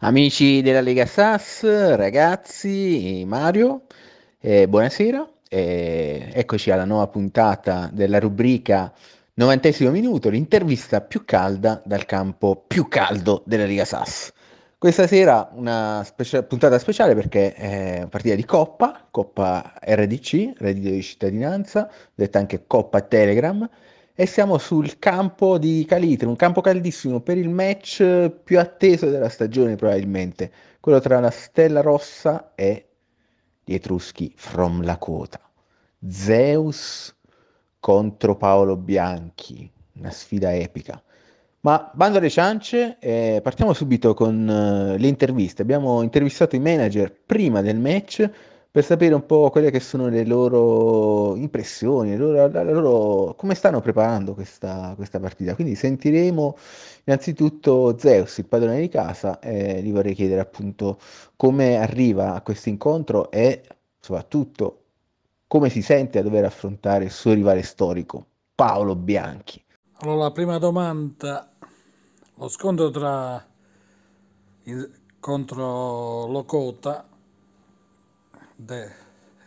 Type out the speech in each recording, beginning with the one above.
Amici della Lega Sass, ragazzi, Mario, eh, buonasera. Eh, eccoci alla nuova puntata della rubrica 90 minuto, l'intervista più calda dal campo più caldo della Lega Sass. Questa sera una specia- puntata speciale perché è partita di Coppa, Coppa RDC, Reddito di Cittadinanza, detta anche Coppa Telegram, e siamo sul campo di Calitre, un campo caldissimo per il match più atteso della stagione probabilmente, quello tra la Stella Rossa e gli Etruschi from Lakota. Zeus contro Paolo Bianchi, una sfida epica. Ma bando alle ciance, eh, partiamo subito con uh, le interviste. Abbiamo intervistato i manager prima del match per sapere un po' quelle che sono le loro impressioni, le loro, la, la loro, come stanno preparando questa, questa, partita. Quindi sentiremo innanzitutto Zeus, il padrone di casa, e gli vorrei chiedere appunto come arriva a questo incontro e soprattutto come si sente a dover affrontare il suo rivale storico, Paolo Bianchi. Allora, la prima domanda, lo scontro tra contro Locota de,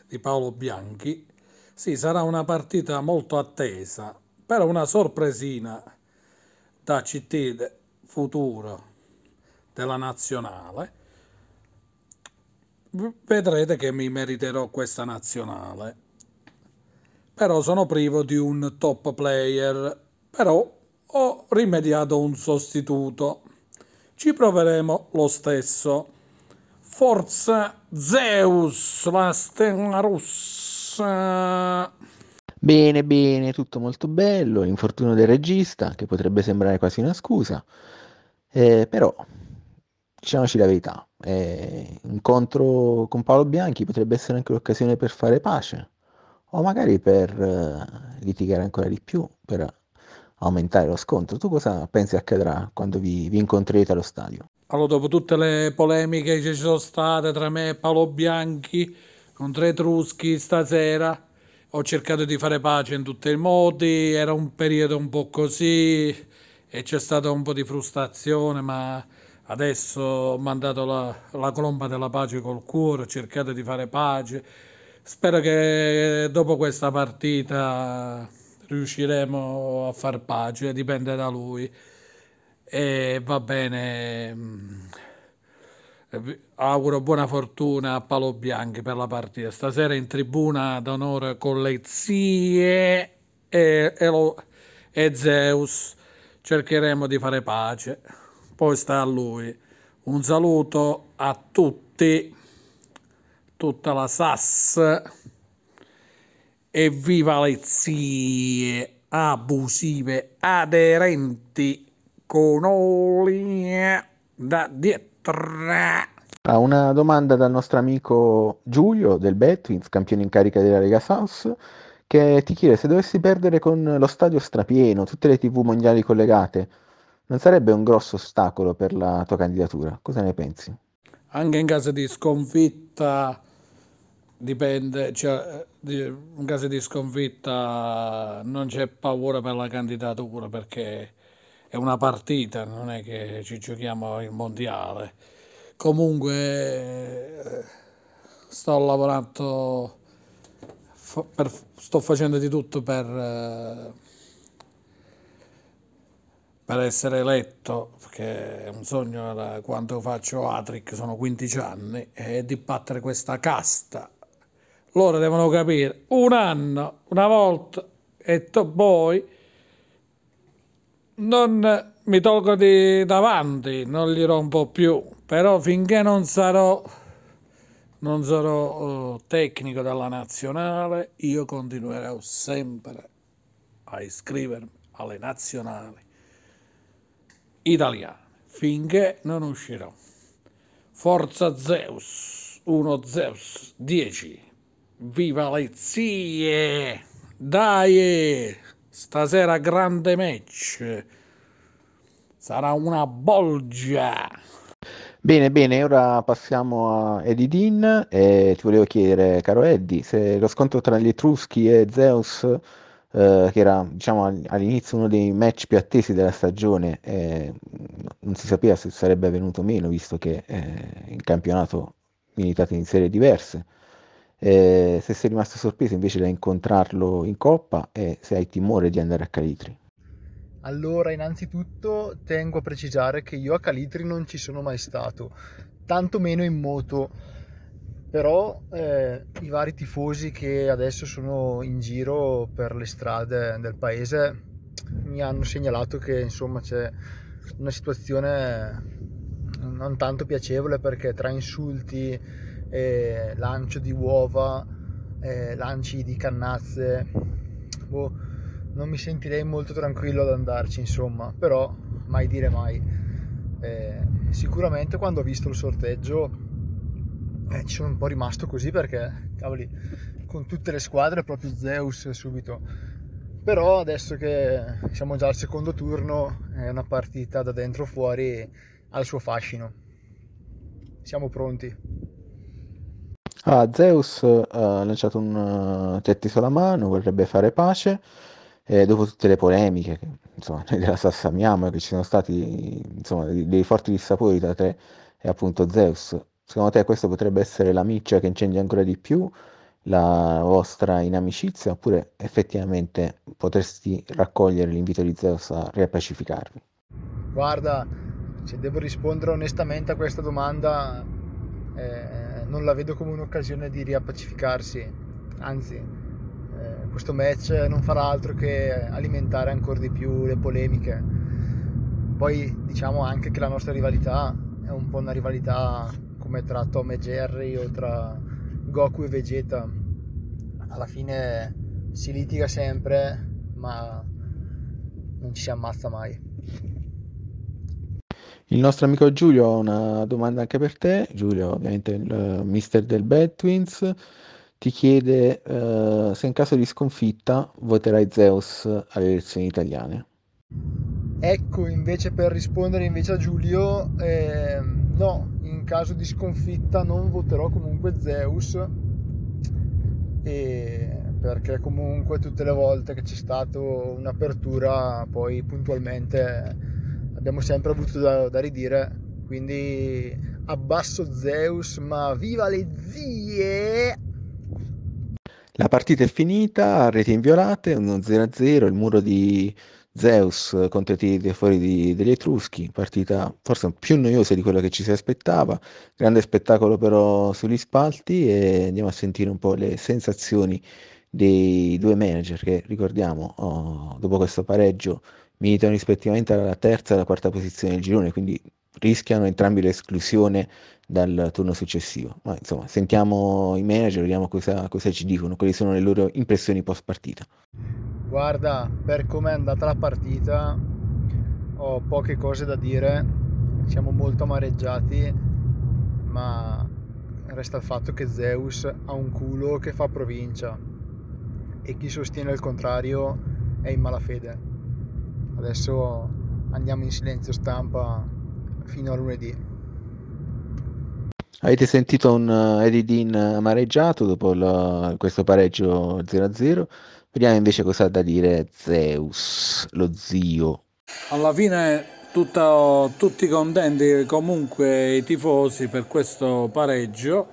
di Paolo Bianchi, sì, sarà una partita molto attesa, però una sorpresina da CT futuro della nazionale. Vedrete che mi meriterò questa nazionale. Però sono privo di un top player, però ho rimediato un sostituto. Ci proveremo lo stesso. Forza Zeus, la stella rossa. Bene, bene, tutto molto bello. L'infortunio del regista, che potrebbe sembrare quasi una scusa, eh, però diciamoci la verità: eh, incontro con Paolo Bianchi potrebbe essere anche l'occasione per fare pace, o magari per eh, litigare ancora di più, per aumentare lo scontro. Tu cosa pensi accadrà quando vi, vi incontrerete allo stadio? Allora, dopo tutte le polemiche che ci sono state tra me e Paolo Bianchi contro Etruschi stasera, ho cercato di fare pace in tutti i modi, era un periodo un po' così e c'è stata un po' di frustrazione, ma adesso ho mandato la, la colomba della pace col cuore, ho cercato di fare pace. Spero che dopo questa partita riusciremo a far pace, dipende da lui e va bene. Mm, auguro buona fortuna a Palo Bianchi per la partita. Stasera in tribuna d'onore con le zie e, e, lo, e Zeus. Cercheremo di fare pace. Poi sta a lui. Un saluto a tutti, tutta la SAS e zie abusive aderenti con olie da dietro. Ah, una domanda dal nostro amico Giulio del Betwins, campione in carica della Lega South, che ti chiede se dovessi perdere con lo stadio strapieno, tutte le tv mondiali collegate, non sarebbe un grosso ostacolo per la tua candidatura? Cosa ne pensi? Anche in caso di sconfitta dipende, cioè, in caso di sconfitta non c'è paura per la candidatura perché è una partita, non è che ci giochiamo il mondiale. Comunque eh, sto lavorando, per, sto facendo di tutto per, eh, per essere eletto, perché è un sogno da quando faccio Atric, sono 15 anni, e di battere questa casta. Loro devono capire, un anno, una volta, e poi non mi tolgo di davanti, non li rompo più, però finché non sarò, non sarò uh, tecnico della nazionale, io continuerò sempre a iscrivermi alle nazionali italiane, finché non uscirò. Forza Zeus, 1 Zeus, 10. Viva le zie! Dai! Stasera grande match. Sarà una bolgia. Bene, bene, ora passiamo a Eddie Dean e ti volevo chiedere, caro Eddie, se lo scontro tra gli Etruschi e Zeus eh, che era diciamo, all'inizio uno dei match più attesi della stagione, eh, non si sapeva se sarebbe venuto meno, visto che eh, in campionato militato in serie diverse. Eh, se sei rimasto sorpreso invece da incontrarlo in coppa e se hai timore di andare a Calitri. Allora, innanzitutto tengo a precisare che io a Calitri non ci sono mai stato, tanto meno in moto però eh, i vari tifosi che adesso sono in giro per le strade del paese mi hanno segnalato che insomma c'è una situazione non tanto piacevole perché tra insulti, eh, lancio di uova, eh, lanci di cannazze, boh, non mi sentirei molto tranquillo ad andarci insomma, però mai dire mai. Eh, sicuramente quando ho visto il sorteggio eh, ci sono un po' rimasto così perché, cavoli, con tutte le squadre proprio Zeus subito. Però adesso che siamo già al secondo turno, è una partita da dentro fuori al suo fascino. Siamo pronti. Ah, Zeus ha lanciato un uh, tetti sulla mano, vorrebbe fare pace. E dopo tutte le polemiche che insomma, noi della Sassamiamo che ci sono stati insomma, dei, dei forti dissapori tra te e appunto Zeus, Secondo te questo potrebbe essere la miccia che incendia ancora di più la vostra inimicizia oppure effettivamente potresti raccogliere l'invito di Zeus a riappacificarvi? Guarda, se devo rispondere onestamente a questa domanda, eh, non la vedo come un'occasione di riappacificarsi, anzi, eh, questo match non farà altro che alimentare ancora di più le polemiche. Poi diciamo anche che la nostra rivalità è un po' una rivalità come tra Tom e Jerry o tra Goku e Vegeta. Alla fine si litiga sempre, ma non ci si ammazza mai. Il nostro amico Giulio ha una domanda anche per te. Giulio, ovviamente il uh, mister del Bad Twins, ti chiede uh, se in caso di sconfitta voterai Zeus alle elezioni italiane. Ecco, invece per rispondere invece a Giulio, eh, no, in caso di sconfitta non voterò comunque Zeus perché comunque tutte le volte che c'è stata un'apertura poi puntualmente abbiamo sempre avuto da, da ridire quindi abbasso Zeus ma viva le zie! La partita è finita, reti inviolate, 1-0-0, il muro di Zeus contro i tiri fuori degli Etruschi, partita forse più noiosa di quello che ci si aspettava, grande spettacolo però sugli spalti e andiamo a sentire un po' le sensazioni dei due manager che ricordiamo oh, dopo questo pareggio militano rispettivamente alla terza e alla quarta posizione del girone, quindi rischiano entrambi l'esclusione dal turno successivo. Ma insomma, sentiamo i manager, vediamo cosa, cosa ci dicono, quali sono le loro impressioni post partita. Guarda, per come è andata la partita ho poche cose da dire, siamo molto amareggiati, ma resta il fatto che Zeus ha un culo che fa provincia e chi sostiene il contrario è in malafede. Adesso andiamo in silenzio stampa fino a lunedì. Avete sentito un uh, Eddie Dean amareggiato dopo la, questo pareggio 0-0? Vediamo invece cosa ha da dire Zeus, lo zio. Alla fine tutta, tutti contenti comunque i tifosi per questo pareggio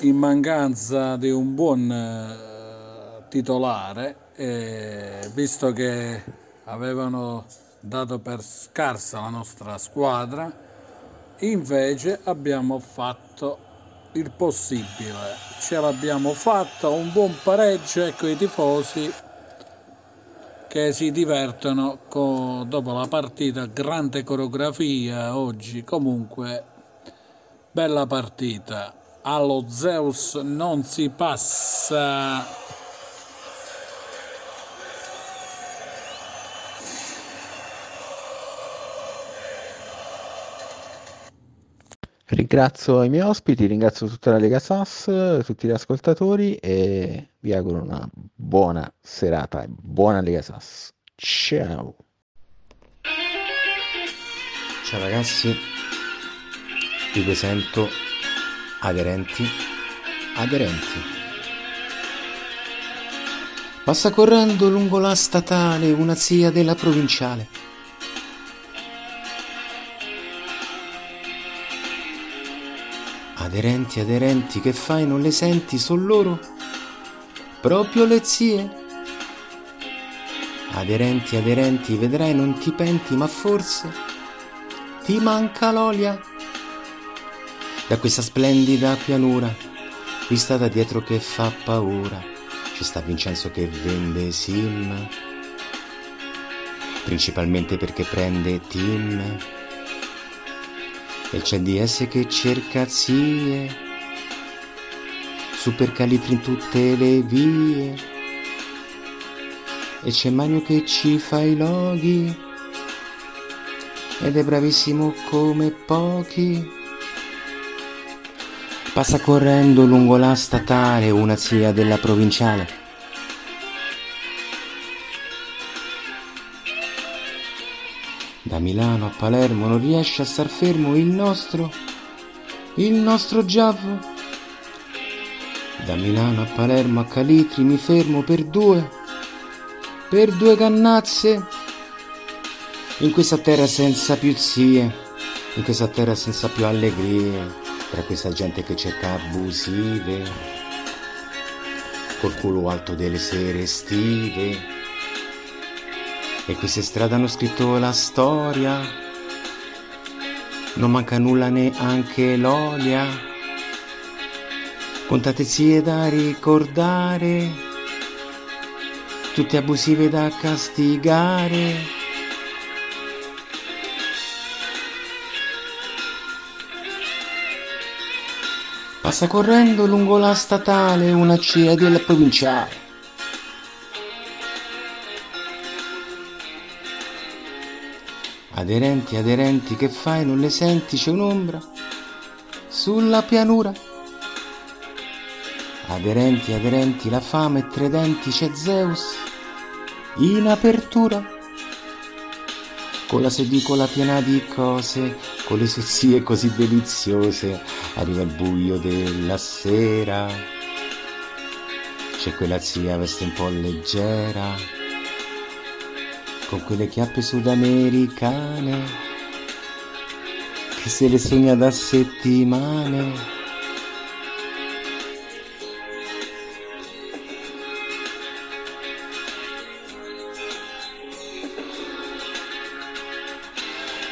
in mancanza di un buon eh, titolare eh, visto che avevano dato per scarsa la nostra squadra invece abbiamo fatto il possibile. Ce l'abbiamo fatta, un buon pareggio, ecco i tifosi che si divertono con, dopo la partita, grande coreografia oggi, comunque bella partita. Allo Zeus non si passa. Ringrazio i miei ospiti, ringrazio tutta la Lega Sass, tutti gli ascoltatori e vi auguro una buona serata e buona Lega Sass. Ciao. Ciao ragazzi, vi presento aderenti aderenti. Passa correndo lungo la statale una zia della provinciale. Aderenti, aderenti, che fai, non le senti, son loro? Proprio le zie? Aderenti, aderenti, vedrai non ti penti, ma forse ti manca l'olia. Da questa splendida pianura, vista da dietro che fa paura, ci sta Vincenzo che vende sim, principalmente perché prende team. E c'è DS che cerca zie, super calitri in tutte le vie e c'è Mario che ci fa i loghi ed è bravissimo come pochi. Passa correndo lungo la statale una zia della provinciale. Milano a Palermo non riesce a star fermo il nostro, il nostro Giavo. Da Milano a Palermo a Calitri mi fermo per due per due cannazze in questa terra senza più zie, in questa terra senza più allegrie, tra questa gente che cerca abusive, col culo alto delle sere estive. E queste strade hanno scritto la storia, non manca nulla neanche l'olia, contate zie da ricordare tutte abusive da castigare. Passa correndo lungo la statale una cia della provinciale. Aderenti, aderenti, che fai? Non le senti? C'è un'ombra sulla pianura. Aderenti, aderenti, la fame e tre denti, c'è Zeus in apertura. Con la sedicola piena di cose, con le sozzie così deliziose, arriva il buio della sera. C'è quella zia veste un po' leggera, con quelle chiappe sudamericane, che se le sogna da settimane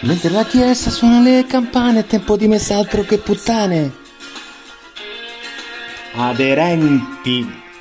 Mentre la chiesa suona le campane, è tempo di mess'altro che puttane. Aderenti.